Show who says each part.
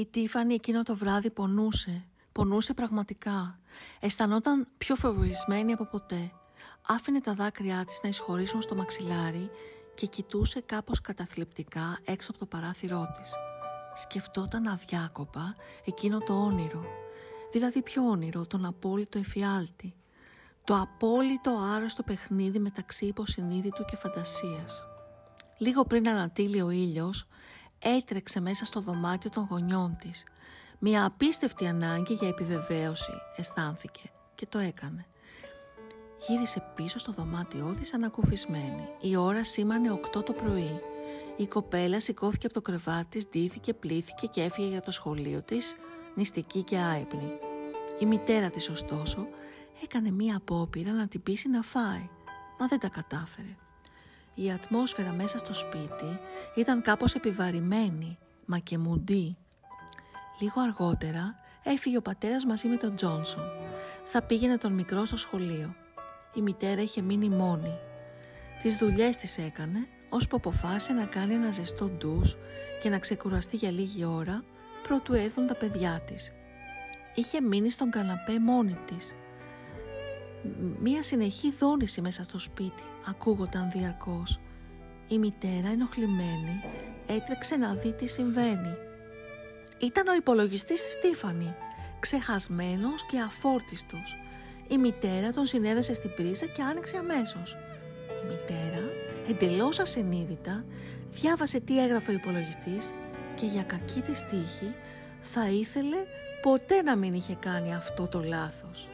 Speaker 1: Η Τίφανη εκείνο το βράδυ πονούσε. Πονούσε πραγματικά. Αισθανόταν πιο φοβισμένη από ποτέ. Άφηνε τα δάκρυά της να εισχωρήσουν στο μαξιλάρι και κοιτούσε κάπως καταθλιπτικά έξω από το παράθυρό της. Σκεφτόταν αδιάκοπα εκείνο το όνειρο. Δηλαδή ποιο όνειρο, τον απόλυτο εφιάλτη. Το απόλυτο άρρωστο παιχνίδι μεταξύ υποσυνείδητου και φαντασίας. Λίγο πριν ανατείλει ο ήλιος, έτρεξε μέσα στο δωμάτιο των γονιών της. Μια απίστευτη ανάγκη για επιβεβαίωση αισθάνθηκε και το έκανε. Γύρισε πίσω στο δωμάτιό της ανακουφισμένη. Η ώρα σήμανε 8 το πρωί. Η κοπέλα σηκώθηκε από το κρεβάτι της, ντύθηκε, πλήθηκε και έφυγε για το σχολείο της, νηστική και άϊπνη. Η μητέρα της ωστόσο έκανε μία απόπειρα να την πείσει να φάει, μα δεν τα κατάφερε. Η ατμόσφαιρα μέσα στο σπίτι ήταν κάπως επιβαρημένη, μα και μουντή. Λίγο αργότερα έφυγε ο πατέρας μαζί με τον Τζόνσον. Θα πήγαινε τον μικρό στο σχολείο. Η μητέρα είχε μείνει μόνη. Τις δουλειές της έκανε, ώσπου αποφάσισε να κάνει ένα ζεστό ντους και να ξεκουραστεί για λίγη ώρα, προτού έρθουν τα παιδιά της. Είχε μείνει στον καναπέ μόνη της. Μία συνεχή δόνηση μέσα στο σπίτι ακούγονταν διαρκώς. Η μητέρα ενοχλημένη έτρεξε να δει τι συμβαίνει. Ήταν ο υπολογιστής της Στίφανη, ξεχασμένος και αφόρτιστος. Η μητέρα τον συνέδεσε στην πρίζα και άνοιξε αμέσως. Η μητέρα, εντελώς ασυνείδητα, διάβασε τι έγραφε ο υπολογιστής και για κακή της τύχη θα ήθελε ποτέ να μην είχε κάνει αυτό το λάθος.